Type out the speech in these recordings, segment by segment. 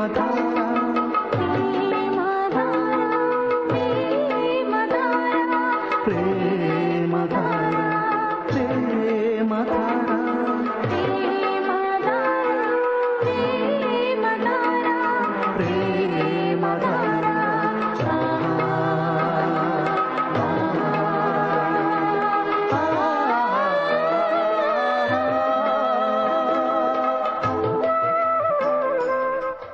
मता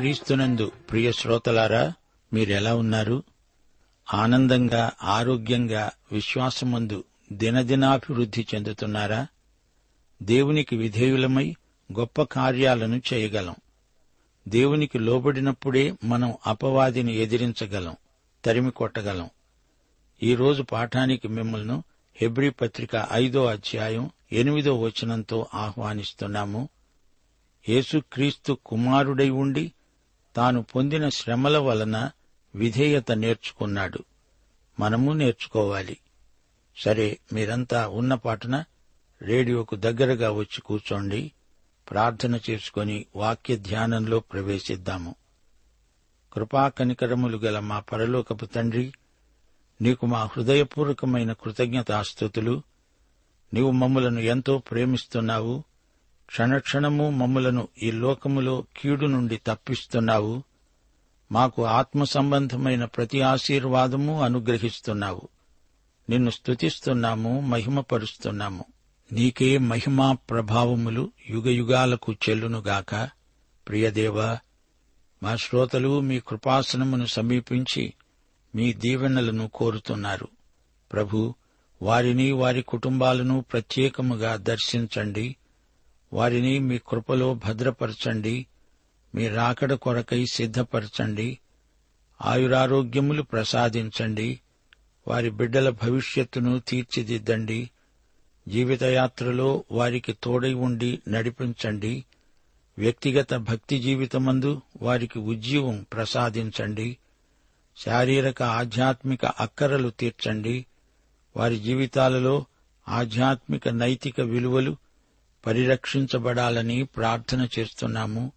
క్రీస్తునందు ప్రియ శ్రోతలారా మీరెలా ఉన్నారు? ఆనందంగా ఆరోగ్యంగా విశ్వాసమందు దినదినాభివృద్ధి చెందుతున్నారా? దేవునికి విధేయులమై గొప్ప కార్యాలను చేయగలం. దేవునికి లోబడినప్పుడే మనం అపవాదిని ఎదిరించగలం తరిమి కొట్టగలం. ఈరోజు పాఠానికి మిమ్మల్ని హెబ్రీ పత్రిక ఐదో అధ్యాయం ఎనిమిదో వచనంతో ఆహ్వానిస్తున్నాము. యేసుక్రీస్తు కుమారుడై ఉండి తాను పొందిన శ్రమల వలన విధేయత నేర్చుకున్నాడు. మనము నేర్చుకోవాలి. సరే మీరంతా ఉన్న పాటన రేడియోకు దగ్గరగా వచ్చి కూర్చోండి. ప్రార్థన చేసుకుని వాక్య ధ్యానంలో ప్రవేశిద్దాము. కృపాకనికరములు గల మా పరలోకపు తండ్రి నీకు మా హృదయపూర్వకమైన కృతజ్ఞతాస్థుతులు. నీవు మమ్ములను ఎంతో ప్రేమిస్తున్నావు. క్షణక్షణము మమ్ములను ఈ లోకములో కీడు నుండి తప్పిస్తున్నావు. మాకు ఆత్మ సంబంధమైన ప్రతి ఆశీర్వాదము అనుగ్రహిస్తున్నావు. నిన్ను స్తుతిస్తున్నాము మహిమపరుస్తున్నాము. నీకే మహిమా ప్రభావములు యుగయుగాలకు చెల్లునుగాక. ప్రియదేవా మా శ్రోతలు మీ కృపాసనమును సమీపించి మీ దీవెనలను కోరుతున్నారు. ప్రభు వారిని వారి కుటుంబాలను ప్రత్యేకముగా దర్శించండి. వారిని మీ కృపలో భద్రపరచండి మీ రాకడ కొరకై సిద్ధపరచండి ఆయురారోగ్యములు ప్రసాదించండి వారి బిడ్డల భవిష్యత్తును తీర్చిదిద్దండి జీవితయాత్రలో వారికి తోడై ఉండి నడిపించండి వ్యక్తిగత భక్తి జీవితమందు వారికి ఉజ్జీవం ప్రసాదించండి శారీరక ఆధ్యాత్మిక అక్కరలు తీర్చండి వారి జీవితాలలో ఆధ్యాత్మిక నైతిక విలువలు పరిరక్షించబడాలని ప్రార్థన చేస్తున్నాము.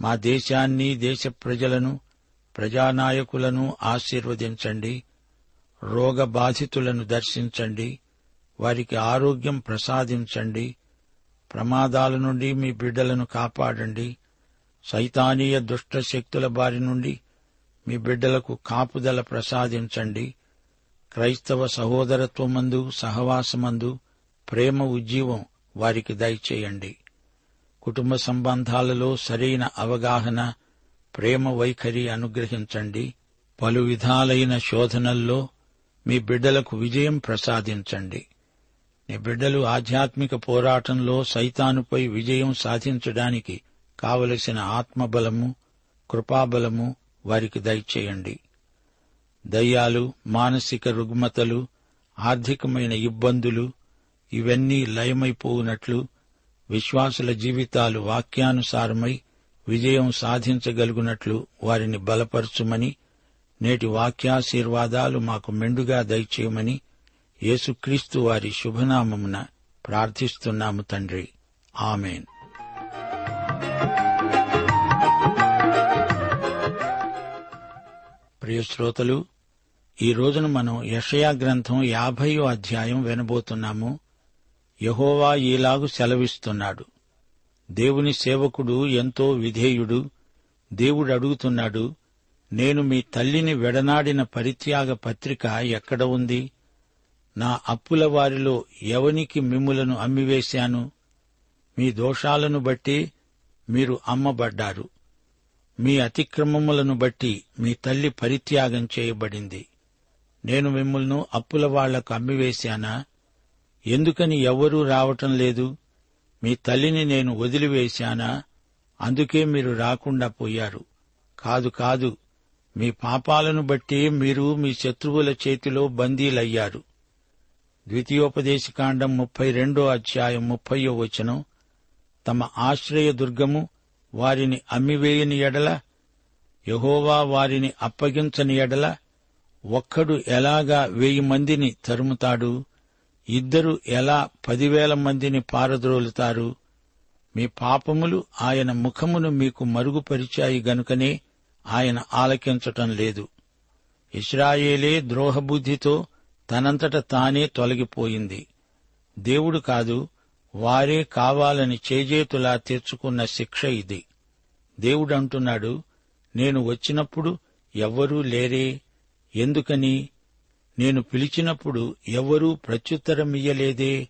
మా దేశాన్ని దేశ ప్రజలను ప్రజానాయకులను ఆశీర్వదించండి. రోగ బాధితులను దర్శించండి. వారికి ఆరోగ్యం ప్రసాదించండి. ప్రమాదాల నుండి మీ బిడ్డలను కాపాడండి. సైతానీయ దుష్ట శక్తుల బారి నుండి మీ బిడ్డలకు కాపుదల ప్రసాదించండి. క్రైస్తవ సహోదరత్వమందు సహవాసమందు ప్రేమ ఉజ్జీవం వారికి దయచేయండి. కుటుంబ సంబంధాలలో సరైన అవగాహన ప్రేమ వైఖరి అనుగ్రహించండి. పలు విధాలైన శోధనల్లో మీ బిడ్డలకు విజయం ప్రసాదించండి. నీ బిడ్డలు ఆధ్యాత్మిక పోరాటంలో సైతానుపై విజయం సాధించడానికి కావలసిన ఆత్మబలము కృపాబలము వారికి దయచేయండి. దయ్యాలు మానసిక రుగ్మతలు ఆర్థికమైన ఇబ్బందులు ఇవన్నీ లయమైపోవునట్లు విశ్వాసుల జీవితాలు వాక్యానుసారమై విజయం సాధించగలుగునట్లు వారిని బలపరచుమని నేటి వాక్యాశీర్వాదాలు మాకు మెండుగా దయచేయమని యేసుక్రీస్తు వారి శుభనామమున ప్రార్థిస్తున్నాము తండ్రి. ఆమెన్. ప్రియ శ్రోతలు ఈ రోజున మనం యషయా గ్రంథం యాభయో అధ్యాయం వినబోతున్నాము. యహోవా ఈలాగు సెలవిస్తున్నాడు. దేవుని సేవకుడు ఎంతో విధేయుడు. దేవుడు అడుగుతున్నాడు నేను మీ తల్లిని వెడనాడిన పరిత్యాగ పత్రిక ఎక్కడ ఉంది? నా అప్పుల వారిలో ఎవనికి మిమ్ములను అమ్మివేశాను? మీ దోషాలను బట్టి మీరు అమ్మబడ్డారు. మీ అతిక్రమములను బట్టి మీ తల్లి పరిత్యాగం చేయబడింది. నేను మిమ్మల్ని అప్పుల వాళ్ళకు అమ్మివేశానా? ఎందుకని ఎవ్వరూ రావటం లేదు? మీ తల్లిని నేను వదిలివేశానా? అందుకే మీరు రాకుండా పోయారు. కాదు కాదు. మీ పాపాలను బట్టి మీరు మీ శత్రువుల చేతిలో బందీలయ్యారు. ద్వితీయోపదేశకాండం ముప్పై రెండో అధ్యాయం ముప్పయో వచనం. తమ ఆశ్రయ దుర్గము వారిని అమ్మివేయని ఎడల యహోవా వారిని అప్పగించని ఎడల ఒక్కడు ఎలాగా వెయ్యి మందిని తరుముతాడు? ఇద్దరు ఎలా పదివేల మందిని పారద్రోలుతారు? మీ పాపములు ఆయన ముఖమును మీకు మరుగుపరిచాయి గనుకనే ఆయన ఆలకించటం లేదు. ఇస్రాయేలే ద్రోహబుద్ధితో తనంతట తానే తొలగిపోయింది. దేవుడు కాదు వారే కావాలని చేజేతులా తెచ్చుకున్న శిక్ష ఇది. దేవుడంటున్నాడు నేను వచ్చినప్పుడు ఎవ్వరూ లేరే? ఎందుకని? నేను పిలిచినప్పుడు ఎవ్వరూ ప్రత్యుత్తరమియ్యలేదే?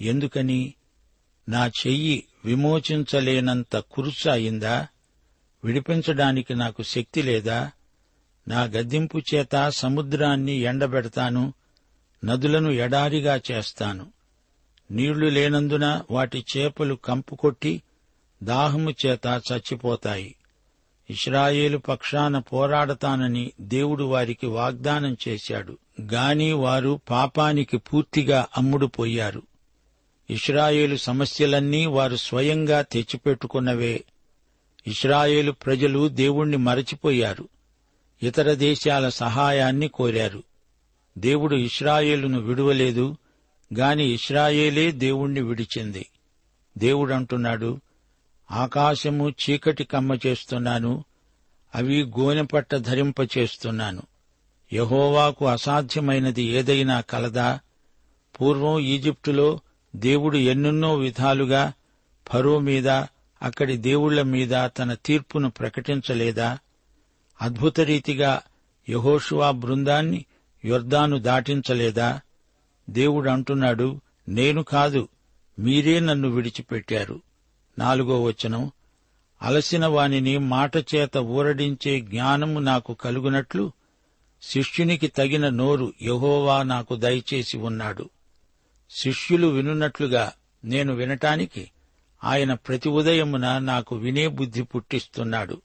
ఎందుకని? నా చెయ్యి విమోచించలేనంత కురుస అయిందా? విడిపించడానికి నాకు శక్తి లేదా? నా గద్దింపు చేత సముద్రాన్ని ఎండబెడతాను నదులను ఎడారిగా చేస్తాను. నీళ్ళు లేనందున వాటి చేపలు కంపుకొట్టి దాహము చేత చచ్చిపోతాయి. ఇస్రాయేలు పక్షాన పోరాడతానని దేవుడు వారికి వాగ్దానం చేశాడు. గాని వారు పాపానికి పూర్తిగా అమ్ముడుపోయారు ఇస్రాయేలు సమస్యలన్నీ వారు స్వయంగా తెచ్చిపెట్టుకున్నవే. ఇస్రాయేలు ప్రజలు దేవుణ్ణి మరచిపోయారు. ఇతర దేశాల సహాయాన్ని కోరారు. దేవుడు ఇస్రాయేలును విడువలేదు గాని ఇస్రాయేలే దేవుణ్ణి విడిచింది. దేవుడంటున్నాడు ఆకాశము చీకటి కమ్మ చేస్తున్నాను అవి గోనెపట్ట ధరింపచేస్తున్నాను యహోవాకు అసాధ్యమైనది ఏదైనా కలదా? పూర్వం ఈజిప్టులో దేవుడు ఎన్నెన్నో విధాలుగా ఫరో మీద అక్కడి దేవుళ్ళ మీద తన తీర్పును ప్రకటించలేదా? అద్భుత రీతిగా యహోషువా బృందాన్ని యొర్దాను దాటించలేదా? దేవుడు అంటున్నాడు నేను కాదు మీరే నన్ను విడిచిపెట్టారు. నాలుగో వచనం అలసిన వానిని మాట చేత ఊరడించే జ్ఞానము నాకు కలుగునట్లు శిష్యునికి తగిన నోరు యహోవా నాకు దయచేసి ఉన్నాడు. శిష్యులు వినున్నట్లుగా నేను వినటానికి ఆయన ప్రతి ఉదయమున నాకు వినే బుద్ధి పుట్టిస్తున్నాడు.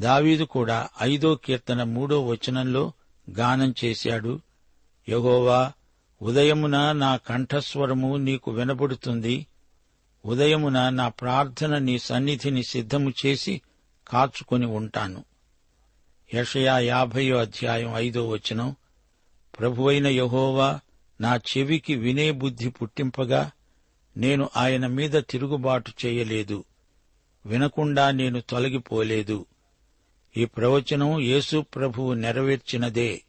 దావీదు కూడా ఐదో కీర్తన మూడో వచనంలో గానం చేశాడు. యహోవా ఉదయమున నా కంఠస్వరము నీకు వినబడుతుంది. ఉదయమున నా ప్రార్థన నీ సన్నిధిని సిద్ధము చేసి కాచుకొని ఉంటాను. యషయా యాభయో అధ్యాయం ఐదో వచనం. ప్రభువైన యహోవా నా చెవికి వినే బుద్ధి పుట్టింపగా నేను ఆయన మీద తిరుగుబాటు చేయలేదు. వినకుండా నేను తొలగిపోలేదు. ఈ ప్రవచనం యేసు ప్రభువు నెరవేర్చినదే.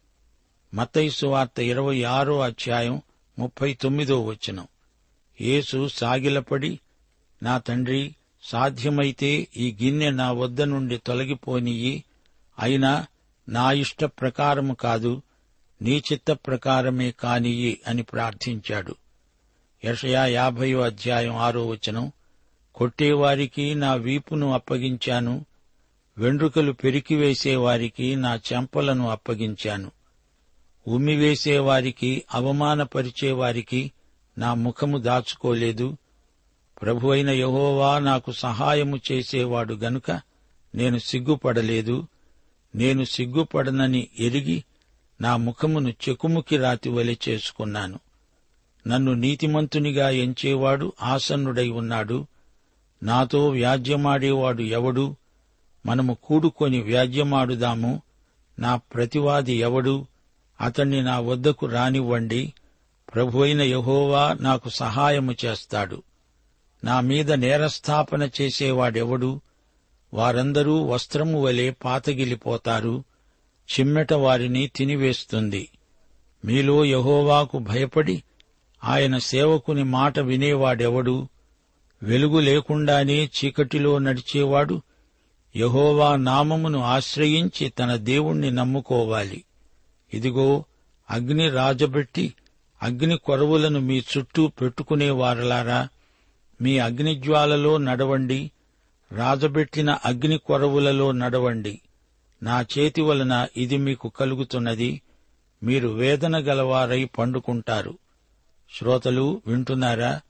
మతైసు వార్త ఇరవై ఆరో అధ్యాయం ముప్పై తొమ్మిదో వచనం. యేసు సాగిలపడి నా తండ్రి సాధ్యమైతే ఈ గిన్నె నా వద్ద నుండి తొలగిపోనియి అయినా నా ఇష్ట ప్రకారము కాదు నీ చిత్త ప్రకారమే కానియ్యి అని ప్రార్థించాడు. యషయా యాభయో అధ్యాయం ఆరో వచనం కొట్టేవారికి నా వీపును అప్పగించాను వెండ్రుకలు పెరికివేసేవారికి నా చెంపలను అప్పగించాను. ఉమ్మివేసేవారికి అవమానపరిచేవారికి నా ముఖము దాచుకోలేదు ప్రభు అయిన యహోవా నాకు సహాయము చేసేవాడు గనుక నేను సిగ్గుపడలేదు. నేను సిగ్గుపడనని ఎరిగి నా ముఖమును చెకుముకి రాతి వలె చేసుకున్నాను. నన్ను నీతిమంతునిగా ఎంచేవాడు ఆసన్నుడై ఉన్నాడు. నాతో వ్యాజ్యమాడేవాడు ఎవడు? మనము కూడుకొని వ్యాజ్యమాడుదాము. నా ప్రతివాది ఎవడు? అతణ్ణి నా వద్దకు రానివ్వండి. ప్రభువైన యహోవా నాకు సహాయము చేస్తాడు. నా మీద నేరస్థాపన చేసేవాడెవడు? వారందరూ వస్త్రము వలె పాతగిలిపోతారు చిమ్మెట వారిని తినివేస్తుంది. మీలో యహోవాకు భయపడి ఆయన సేవకుని మాట వినేవాడెవడు? వెలుగు లేకుండానే చీకటిలో నడిచేవాడు? యహోవా నామమును ఆశ్రయించి తన దేవుణ్ణి నమ్ముకోవాలి. ఇదిగో అగ్ని రాజబెట్టి అగ్ని కొరవులను మీ చుట్టూ పెట్టుకునేవారలారా? మీ అగ్నిజ్వాలలో నడవండి. రాజబెట్టిన అగ్ని కొరవులలో నడవండి. నా చేతి వలన ఇది మీకు కలుగుతున్నది. మీరు వేదన గలవారై పండుకుంటారు. శ్రోతలు వింటున్నారా?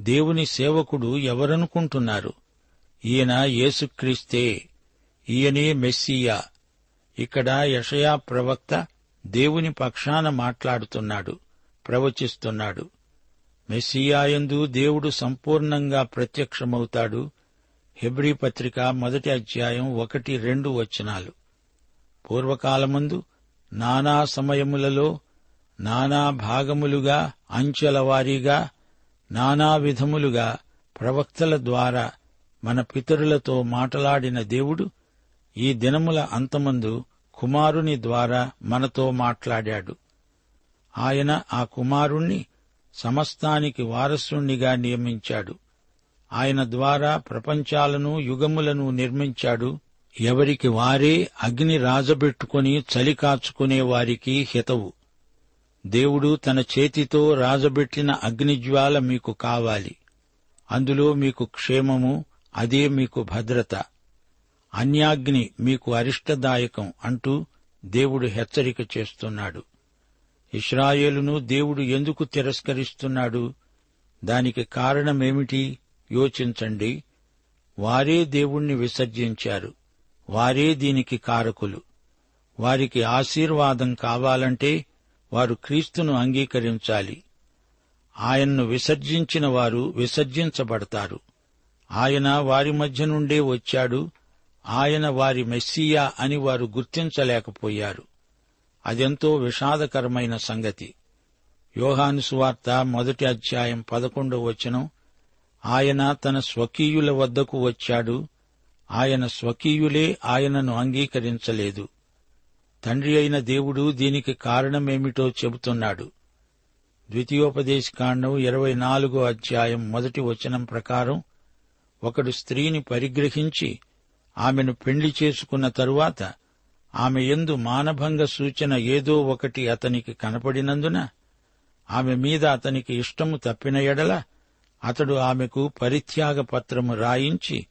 దేవుని సేవకుడు ఎవరనుకుంటున్నారు? ఈయన యేసుక్రీస్తే ఈయనే మెస్సియా. ఇక్కడ యషయా ప్రవక్త దేవుని పక్షాన మాట్లాడుతున్నాడు ప్రవచిస్తున్నాడు. మెస్సియాయందు దేవుడు సంపూర్ణంగా ప్రత్యక్షమవుతాడు. హెబ్రీ పత్రిక మొదటి అధ్యాయం ఒకటి రెండు వచనాలు. పూర్వకాలమందు నానా సమయములలో నానా భాగములుగా అంచెల వారీగా నానా విధములుగా ప్రవక్తల ద్వారా మన పితరులతో మాటలాడిన దేవుడు ఈ దినముల అంతమందు కుమారుని ద్వారా మనతో మాట్లాడాడు. ఆయన ఆ కుమారుణ్ణి సమస్తానికి వారసుణ్ణిగా నియమించాడు. ఆయన ద్వారా ప్రపంచాలను యుగములను నిర్మించాడు. ఎవరికి వారే అగ్ని రాజబెట్టుకుని చలి కాచుకునే వారికి హితవు. దేవుడు తన చేతితో రాజబెట్టిన అగ్నిజ్వాల మీకు కావాలి. అందులో మీకు క్షేమము అదే మీకు భద్రత. అన్యాగ్ని మీకు అరిష్టదాయకం అంటూ దేవుడు హెచ్చరిక చేస్తున్నాడు. ఇస్రాయేలును దేవుడు ఎందుకు తిరస్కరిస్తున్నాడు? దానికి కారణమేమిటి? యోచించండి. వారే దేవుణ్ణి విసర్జించారు. వారే దీనికి కారకులు. వారికి ఆశీర్వాదం కావాలంటే వారు క్రీస్తును అంగీకరించాలి. ఆయన్ను విసర్జించిన వారు విసర్జించబడతారు. ఆయన వారి మధ్య నుండే వచ్చాడు. ఆయన వారి మెస్సియా అని వారు గుర్తించలేకపోయారు. అదెంతో విషాదకరమైన సంగతి. యోహాను సువార్త మొదటి అధ్యాయం పదకొండవ వచనం. ఆయన తన స్వకీయుల వద్దకు వచ్చాడు. ఆయన స్వకీయులే ఆయనను అంగీకరించలేదు. తండ్రి అయిన దేవుడు దీనికి కారణమేమిటో చెబుతున్నాడు. ద్వితీయోపదేశకాండం ఇరవై నాలుగో అధ్యాయం మొదటి వచనం ప్రకారం ఒకడు స్త్రీని పరిగ్రహించి ఆమెను పెండ్లి చేసుకున్న తరువాత ఆమె ఎందు మానభంగ సూచన ఏదో ఒకటి అతనికి కనపడినందున ఆమె మీద అతనికి ఇష్టము తప్పిన ఎడల అతడు ఆమెకు పరిత్యాగ పత్రము రాయించి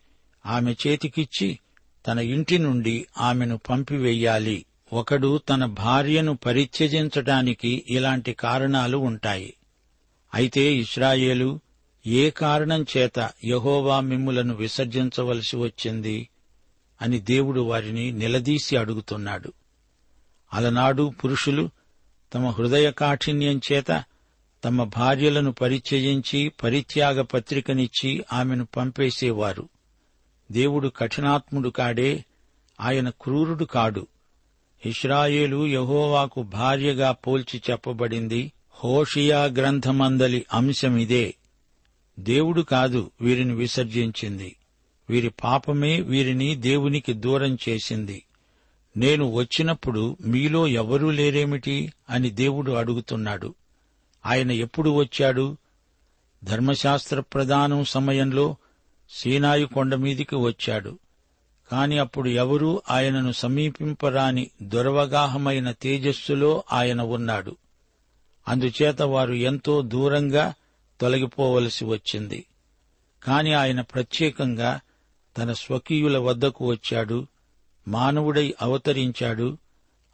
ఆమె చేతికిచ్చి తన ఇంటి నుండి ఆమెను పంపివెయ్యాలి ఒకడు తన భార్యను పరిత్యజించటానికి ఇలాంటి కారణాలు ఉంటాయి. అయితే ఇస్రాయేలు ఏ కారణం చేత యహోవా మిమ్ములను విసర్జించవలసి వచ్చింది? అని దేవుడు వారిని నిలదీసి అడుగుతున్నాడు. అలనాడు పురుషులు తమ హృదయ కాఠిన్యం చేత తమ భార్యలను పరిచయించి పరిత్యాగ పత్రికనిచ్చి ఆమెను పంపేసేవారు. దేవుడు కఠినాత్ముడు కాడే ఆయన క్రూరుడు కాడు. ఇస్రాయేలు యహోవాకు భార్యగా పోల్చి చెప్పబడింది. హోషియా గ్రంథమందలి అంశమిదే. దేవుడు కాదు వీరిని విసర్జించింది. వీరి పాపమే వీరిని దేవునికి దూరం చేసింది. నేను వచ్చినప్పుడు మీలో ఎవరూ లేరేమిటి? అని దేవుడు అడుగుతున్నాడు. ఆయన ఎప్పుడు వచ్చాడు? ధర్మశాస్త్ర ప్రదానం సమయంలో సీనాయి కొండ మీదికి వచ్చాడు. కాని అప్పుడు ఎవరూ ఆయనను సమీపింపరాని దురవగాహమైన తేజస్సులో ఆయన ఉన్నాడు. అందుచేత వారు ఎంతో దూరంగా తొలగిపోవలసి వచ్చింది. కాని ఆయన ప్రత్యేకంగా తన స్వకీయుల వద్దకు వచ్చాడు మానవుడై అవతరించాడు.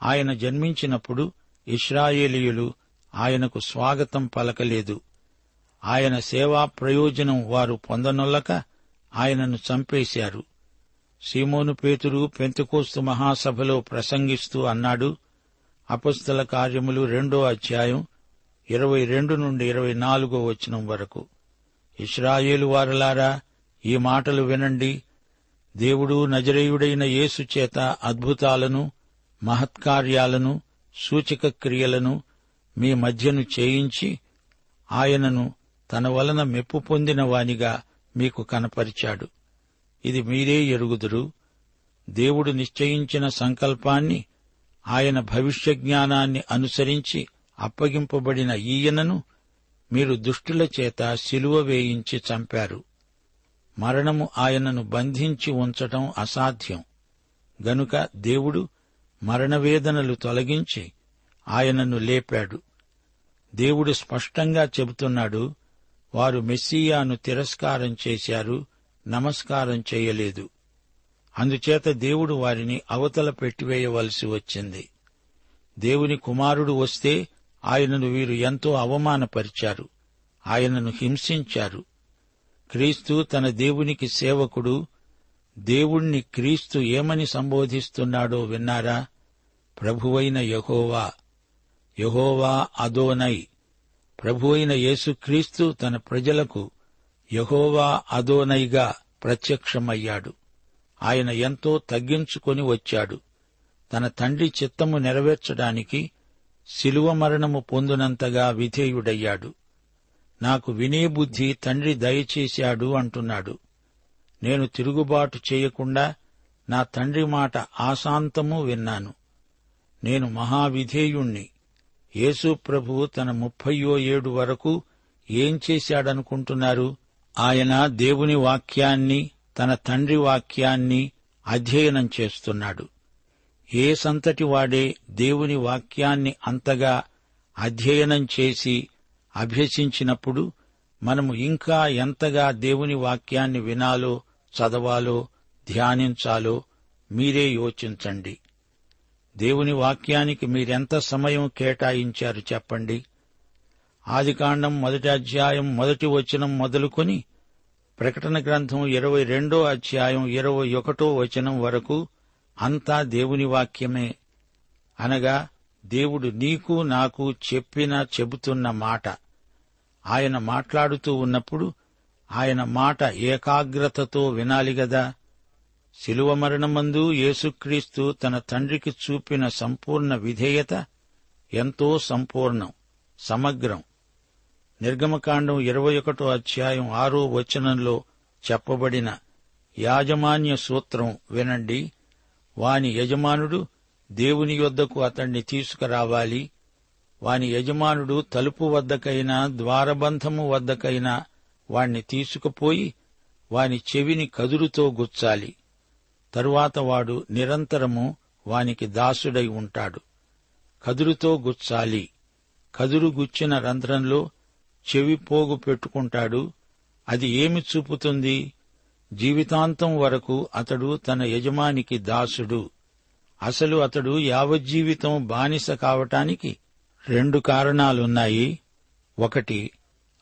ఆయన జన్మించినప్పుడు ఇస్రాయేలీయులు ఆయనకు స్వాగతం పలకలేదు. ఆయన సేవా ప్రయోజనం వారు పొందనొల్లక ఆయనను చంపేశారు. సీమోను పేతురు పెంతకోస్తు మహాసభలో ప్రసంగిస్తూ అన్నాడు అపస్తుల కార్యములు రెండో అధ్యాయం ఇరవై రెండు నుండి ఇరవై నాలుగో వచనం వరకు. ఇస్రాయేలు వారలారా ఈ మాటలు వినండి దేవుడు నజరేయుడైన యేసు చేత అద్భుతాలను మహత్కార్యాలను సూచక క్రియలను మీ మధ్యను చేయించి ఆయనను తన వలన మెప్పు పొందిన వానిగా మీకు కనపరిచాడు. ఇది మీరే ఎరుగుదురు. దేవుడు నిశ్చయించిన సంకల్పాన్ని ఆయన భవిష్య జ్ఞానాన్ని అనుసరించి అప్పగింపబడిన ఈయనను మీరు దుష్టుల చేత సిలువ వేయించి చంపారు. మరణము ఆయనను బంధించి ఉంచటం అసాధ్యం. గనుక దేవుడు మరణవేదనలు తొలగించి ఆయనను లేపాడు. దేవుడు స్పష్టంగా చెబుతున్నాడు వారు మెస్సియాను తిరస్కారం చేశారు నమస్కారం చేయలేదు. అందుచేత దేవుడు వారిని అవతల పెట్టివేయవలసి వచ్చింది. దేవుని కుమారుడు వస్తే ఆయనను వీరు ఎంతో అవమానపరిచారు. ఆయనను హింసించారు. క్రీస్తు తన దేవునికి సేవకుడు. దేవుణ్ణి క్రీస్తు ఏమని సంబోధిస్తున్నాడో విన్నారా? ప్రభువైన యహోవా యహోవా అదోనై. ప్రభువైన యేసుక్రీస్తు తన ప్రజలకు యహోవా అదోనైగా ప్రత్యక్షమయ్యాడు. ఆయన ఎంతో తగ్గించుకొని వచ్చాడు. తన తండ్రి చిత్తము నెరవేర్చడానికి శిలువ మరణము పొందునంతగా విధేయుడయ్యాడు. నాకు వినే బుద్ధి తండ్రి దయచేశాడు అంటున్నాడు. నేను తిరుగుబాటు చేయకుండా నా తండ్రి మాట ఆశాంతము విన్నాను. నేను మహావిధేయుణ్ణి. యేసు ప్రభు తన ముప్పయ్యో ఏడు వరకు ఏం చేశాడనుకుంటున్నారు? ఆయన దేవుని వాక్యాన్ని తన తండ్రి వాక్యాన్ని అధ్యయనం చేస్తున్నాడు. ఏ సంతటి వాడే దేవుని వాక్యాన్ని అంతగా అధ్యయనం చేసి అభ్యసించినప్పుడు మనము ఇంకా ఎంతగా దేవుని వాక్యాన్ని వినాలో చదవాలో ధ్యానించాలో మీరే యోచించండి. దేవుని వాక్యానికి మీరెంత సమయం కేటాయించారు చెప్పండి. ఆదికాండం మొదటి అధ్యాయం మొదటి వచనం మొదలుకొని ప్రకటన గ్రంథం ఇరవై రెండో అధ్యాయం ఇరవై ఒకటో వచనం వరకు అంతా దేవుని వాక్యమే అనగా దేవుడు నీకు నాకు చెప్పిన చెబుతున్న మాట. ఆయన మాట్లాడుతూ ఉన్నప్పుడు ఆయన మాట ఏకాగ్రతతో వినాలి గదా. శిలువ మరణమందు యేసుక్రీస్తు తన తండ్రికి చూపిన సంపూర్ణ విధేయత ఎంతో సంపూర్ణం సమగ్రం. నిర్గమకాండం ఇరవై ఒకటో అధ్యాయం ఆరో వచనంలో చెప్పబడిన యాజమాన్య సూత్రం వినండి. వాని యజమానుడు దేవుని యొద్దకు అతణ్ణి తీసుకురావాలి. వాని యజమానుడు తలుపు వద్దకైనా ద్వారబంధము వద్దకైనా వాణ్ణి తీసుకుపోయి వాని చెవిని కదురుతో గుచ్చాలి. తరువాత వాడు నిరంతరము వానికి దాసుడై ఉంటాడు. కదురుతో గుచ్చాలి. కదురు గుచ్చిన రంధ్రంలో చెవి పోగు పెట్టుకుంటాడు. అది ఏమి చూపుతుంది? జీవితాంతం వరకు అతడు తన యజమానికి దాసుడు. అసలు అతడు యావజ్జీవితం బానిస కావటానికి రెండు కారణాలున్నాయి. ఒకటి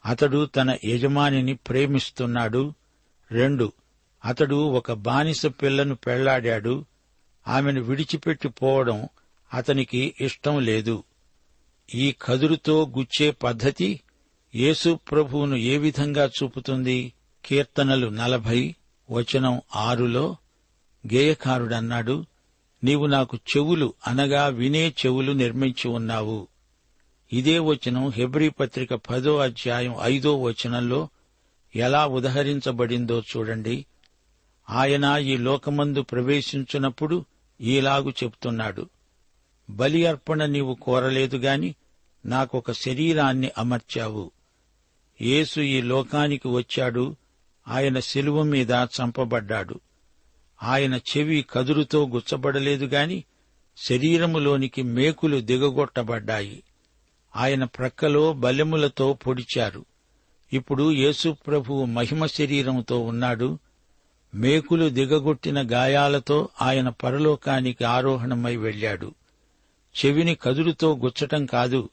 అతడు తన యజమానిని ప్రేమిస్తున్నాడు. రెండు అతడు ఒక బానిస పిల్లను పెళ్ళాడాడు. ఆమెను విడిచిపెట్టిపోవడం అతనికి ఇష్టం లేదు. ఈ కదురుతో గుచ్చే పద్ధతి యేసు ప్రభువును ఏ విధంగా చూపుతుంది? కీర్తనలు నలభై వచనం ఆరులో గేయకారుడన్నాడు. నీవు నాకు చెవులు అనగా వినే చెవులు నిర్మించి ఉన్నావు. ఇదే వచనం హెబ్రీ పత్రిక పదో అధ్యాయం ఐదో వచనంలో ఎలా ఉదహరించబడిందో చూడండి. ఆయన ఈ లోకమందు ప్రవేశించున్నప్పుడు ఈలాగు చెప్తున్నాడు. బలి అర్పణ నీవు కోరలేదు గాని నాకొక శరీరాన్ని అమర్చావు. యేసు ఈ లోకానికి వచ్చాడు. ఆయన శిలువ మీద చంపబడ్డాడు. ఆయన చెవి కదురుతో గుచ్చబడలేదు గాని శరీరములోనికి మేకులు దిగగొట్టబడ్డాయి. ఆయన ప్రక్కలో బలెములతో పొడిచారు. ఇప్పుడు యేసుప్రభువు మహిమ శరీరంతో ఉన్నాడు. మేకులు దిగగొట్టిన గాయాలతో ఆయన పరలోకానికి ఆరోహణమై వెళ్ళాడు. చెవిని కదురుతో గుచ్చటం కాదు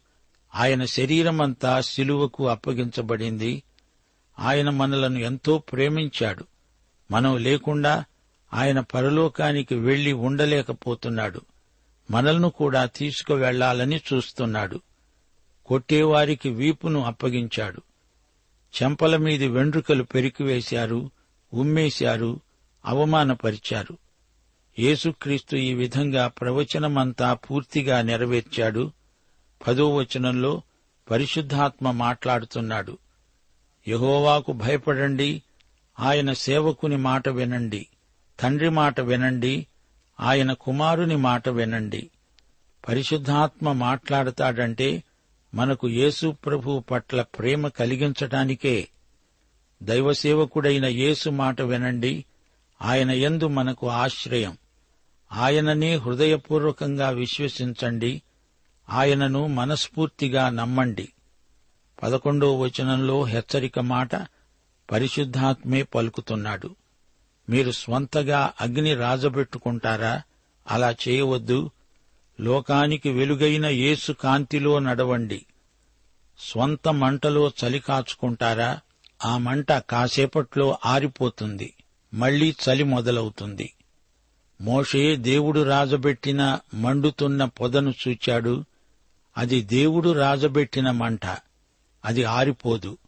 ఆయన శరీరమంతా శిలువకు అప్పగించబడింది. ఆయన మనలను ఎంతో ప్రేమించాడు. మనం లేకుండా ఆయన పరలోకానికి వెళ్ళి ఉండలేకపోతున్నాడు. మనల్ని కూడా తీసుకువెళ్ళాలని చూస్తున్నాడు. కొట్టేవారికి వీపును అప్పగించాడు. చెంపల మీది వెండ్రుకలు పెరికివేశారు ఉమ్మేశారు అవమానపరిచారు. యేసుక్రీస్తు ఈ విధంగా ప్రవచనమంతా పూర్తిగా నెరవేర్చాడు. పదో వచనంలో పరిశుద్ధాత్మ మాట్లాడుతున్నాడు. యహోవాకు భయపడండి ఆయన సేవకుని మాట వినండి. తండ్రి మాట వినండి ఆయన కుమారుని మాట వినండి. పరిశుద్ధాత్మ మాట్లాడతాడంటే మనకు యేసు ప్రభు పట్ల ప్రేమ కలిగించటానికే. దైవసేవకుడైన యేసు మాట వినండి ఆయన ఎందు మనకు ఆశ్రయం. ఆయననే హృదయపూర్వకంగా విశ్వసించండి ఆయనను మనస్ఫూర్తిగా నమ్మండి. పదకొండో వచనంలో హెచ్చరిక మాట పరిశుద్ధాత్మే పలుకుతున్నాడు. మీరు స్వంతగా అగ్ని రాజబెట్టుకుంటారా? అలా చేయవద్దు. లోకానికి వెలుగైన యేసు కాంతిలో నడవండి. స్వంత మంటలో చలి కాచుకుంటారా? ఆ మంట కాసేపట్లో ఆరిపోతుంది. మళ్ళీ చలి మొదలవుతుంది. మోషే దేవుడు రాజబెట్టిన మండుతున్న పొదను చూచాడు. అది దేవుడు రాజబెట్టిన మంట. అది ఆరిపోదు.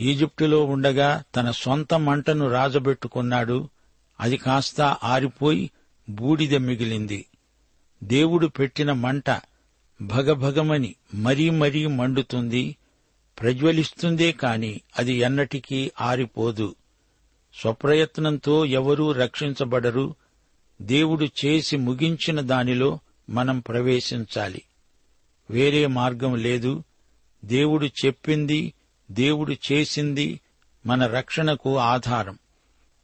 ఈజిప్టులో ఉండగా తన సొంత మంటను రాజబెట్టుకున్నాడు. అది కాస్త ఆరిపోయి బూడిద మిగిలింది. దేవుడు పెట్టిన మంట భగభగమని మరీ మరీ మండుతుంది. ప్రజ్వలిస్తుందే కాని అది ఎన్నటికీ ఆరిపోదు. స్వప్రయత్నంతో ఎవరూ రక్షించబడరు. దేవుడు చేసి ముగించిన దానిలో మనం ప్రవేశించాలి. వేరే మార్గం లేదు. దేవుడు చెప్పింది దేవుడు చేసింది మన రక్షణకు ఆధారం.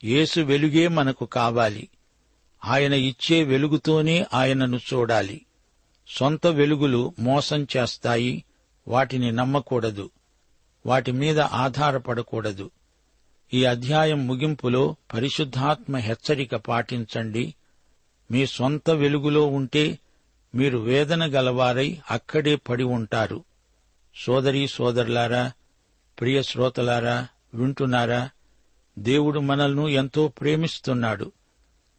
యేసు వెలుగే మనకు కావాలి. ఆయన ఇచ్చే వెలుగుతోనే ఆయనను చూడాలి. సొంత వెలుగులు మోసం చేస్తాయి. వాటిని నమ్మకూడదు. వాటి మీద ఆధారపడకూడదు. ఈ అధ్యాయం ముగింపులో పరిశుద్ధాత్మ హెచ్చరిక పాటించండి. మీ సొంత వెలుగులో ఉంటే మీరు వేదన గలవారై అక్కడే పడి ఉంటారు. సోదరీ సోదరులారా ప్రియ శ్రోతలారా వింటున్నారా? దేవుడు మనల్ని ఎంతో ప్రేమిస్తున్నాడు.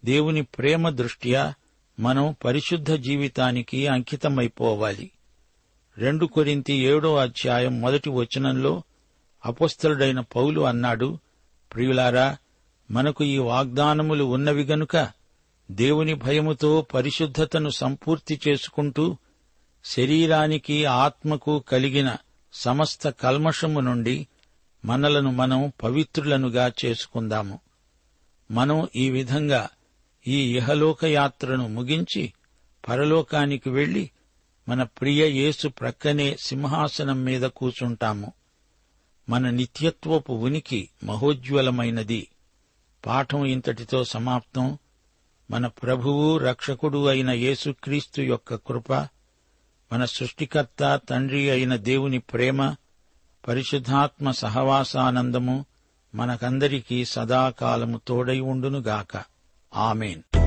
దేవుని ప్రేమ దృష్ట్యా మనం పరిశుద్ధ జీవితానికి అంకితమైపోవాలి. రెండు కొరింతి ఏడో అధ్యాయం మొదటి వచనంలో అపస్థలుడైన పౌలు అన్నాడు ప్రియులారా మనకు ఈ వాగ్దానములు ఉన్నవి గనుక దేవుని భయముతో పరిశుద్ధతను సంపూర్తి చేసుకుంటూ శరీరానికి ఆత్మకు కలిగిన సమస్త కల్మషము నుండి మనలను మనం పవిత్రులనుగా చేసుకుందాము. మనం ఈ విధంగా ఈ ఇహలోక యాత్రను ముగించి పరలోకానికి వెళ్ళి మన ప్రియ యేసు ప్రక్కనే సింహాసనం మీద కూచుంటాము మన నిత్యత్వపు ఉనికి మహోజ్వలమైనది. పాఠం ఇంతటితో సమాప్తం. మన ప్రభువు రక్షకుడు అయిన యేసుక్రీస్తు యొక్క కృప మన సృష్టికర్త తండ్రి అయిన దేవుని ప్రేమ పరిశుద్ధాత్మ సహవాసానందము మనకందరికీ సదాకాలము తోడై ఉండునుగాక. ఆమెన్.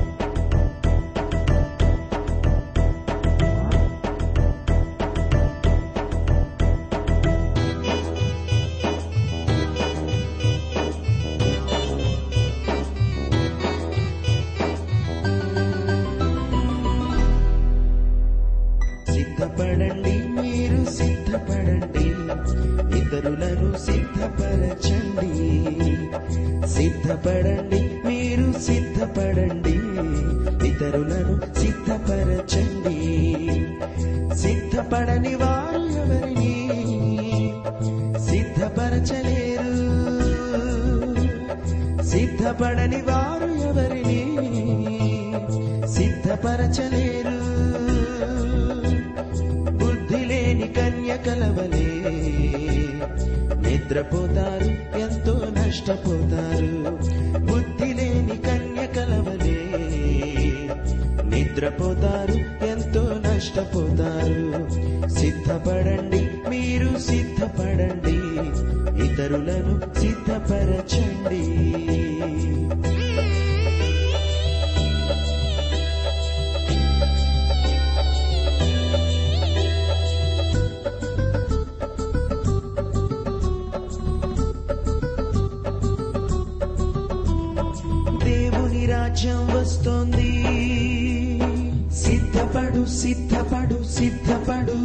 సిద్ధపడండి మీరు సిద్ధపడండి ఇతరులను సిద్ధపరచండి. సిద్ధపడని వారు ఎవరిని సిద్ధపరచలేరు? సిద్ధపడని వారు ఎవరిని సిద్ధపరచలేరు? బుద్ధి లేని కన్య కలవలే. నిద్రపోతారు ఎంతో నష్టపోతారు బుద్ధి లేని కన్య కలవలే నిద్రపోతారు ఎంతో నష్టపోతారు. సిద్ధపడండి మీరు సిద్ధపడండి. ఇతరులను సిద్ధపరచండి. రాజ్యం వస్తోంది. సిద్ధపడు సిద్ధపడు సిద్ధపడు.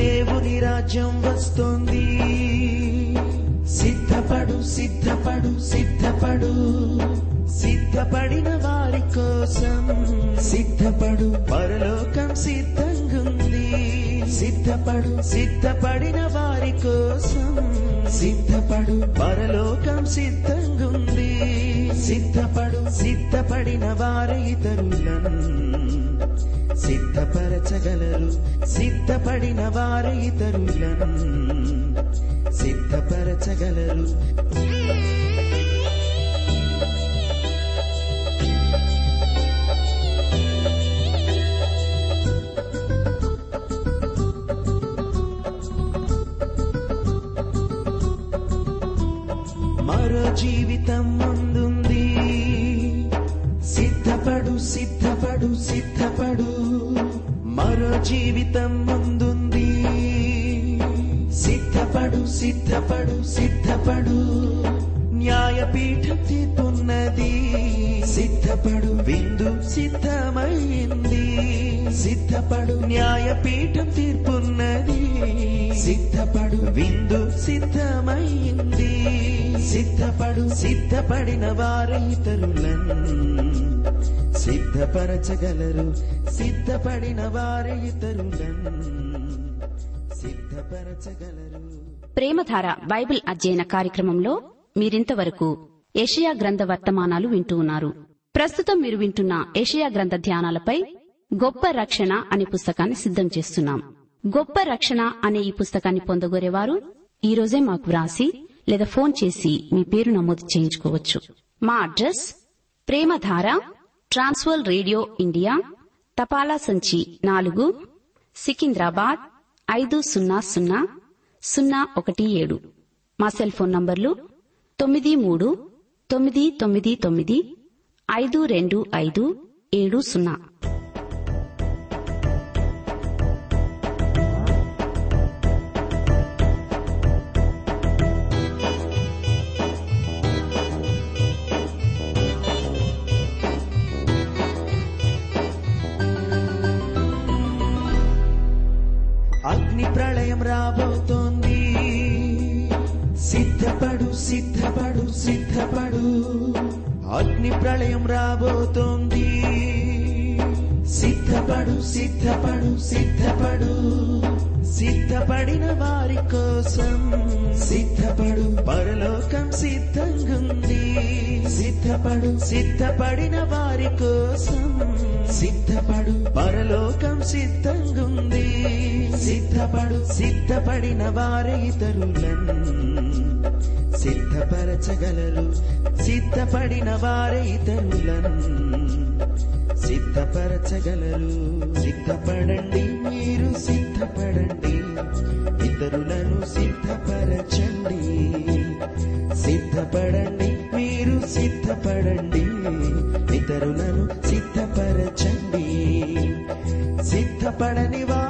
దేవుని రాజ్యం వస్తోంది. సిద్ధపడు సిద్ధపడు సిద్ధపడు. సిద్ధపడిన వారి కోసం సిద్ధపడు. పరలోకం సిద్ధంగుంది. సిద్ధపడు సిద్ధపడిన వారి కోసం సిద్ధపడు. పరలోకం సిద్ధంగుంది. సిద్ధపడు సిద్ధపడిన వారి ఇతరులను. సిద్ధపరచగలరు సిద్ధపడిన వారి ఇతరులను. సిద్ధపరచగలరు. మరో జీవితం సిద్ధపడు సిద్ధపడు. మరో జీవితం ముందుంది. సిద్ధపడు సిద్ధపడు సిద్ధపడు. న్యాయపీఠం తీర్పున్నది. సిద్ధపడు విందు సిద్ధమైంది. సిద్ధపడు న్యాయపీఠం తీర్పున్నది. సిద్ధపడు విందు సిద్ధమైంది. సిద్ధపడు సిద్ధపడిన వారి సిద్ధపరచగలరు. సిద్ధపడిన వారి ఇతరులను సిద్ధపరచగలరు. ప్రేమధార బైబిల్ అధ్యయన కార్యక్రమంలో మీరింతవరకు ఏషియా గ్రంథ వర్తమానాలు వింటూ ఉన్నారు. ప్రస్తుతం మీరు వింటున్న ఏషియా గ్రంథ ధ్యానాలపై గొప్ప రక్షణ అనే పుస్తకాన్ని సిద్ధం చేస్తున్నాం. గొప్ప రక్షణ అనే ఈ పుస్తకాన్ని పొందగోరేవారు ఈ రోజే మాకు వ్రాసి లేదా ఫోన్ చేసి మీ పేరు నమోదు చేయించుకోవచ్చు. మా address Premadhara Trans World radio India తపాలా సంచి నాలుగు సికింద్రాబాద్ ఐదు సున్నా సున్నా సున్నా ఒకటి ఏడు. మా సెల్ ఫోన్ నంబర్లు తొమ్మిది మూడు తొమ్మిది తొమ్మిది తొమ్మిది ఐదు రెండు ఐదు ఏడు సున్నా. ప్రళయం రాబోతోంది. సిద్ధపడు సిద్ధపడు సిద్ధపడు. సిద్ధపడిన వారి కోసం సిద్ధపడు. పరలోకం సిద్ధంగుంది. సిద్ధపడు. సిద్ధపడిన వారి కోసం సిద్ధపడు. పరలోకం సిద్ధంగుంది. సిద్ధపడు. సిద్ధపడిన వారి ఇతరులను సిద్ధపరచగలరు. సిద్ధపడిన వారి ఇతరులను సిద్ధపరచగలరు. సిద్ధపడండి మీరు సిద్ధపడండి. ఇతరులను సిద్ధపరచండి. సిద్ధపడండి మీరు సిద్ధపడండి. ఇతరులను సిద్ధపరచండి. సిద్ధపడని వారు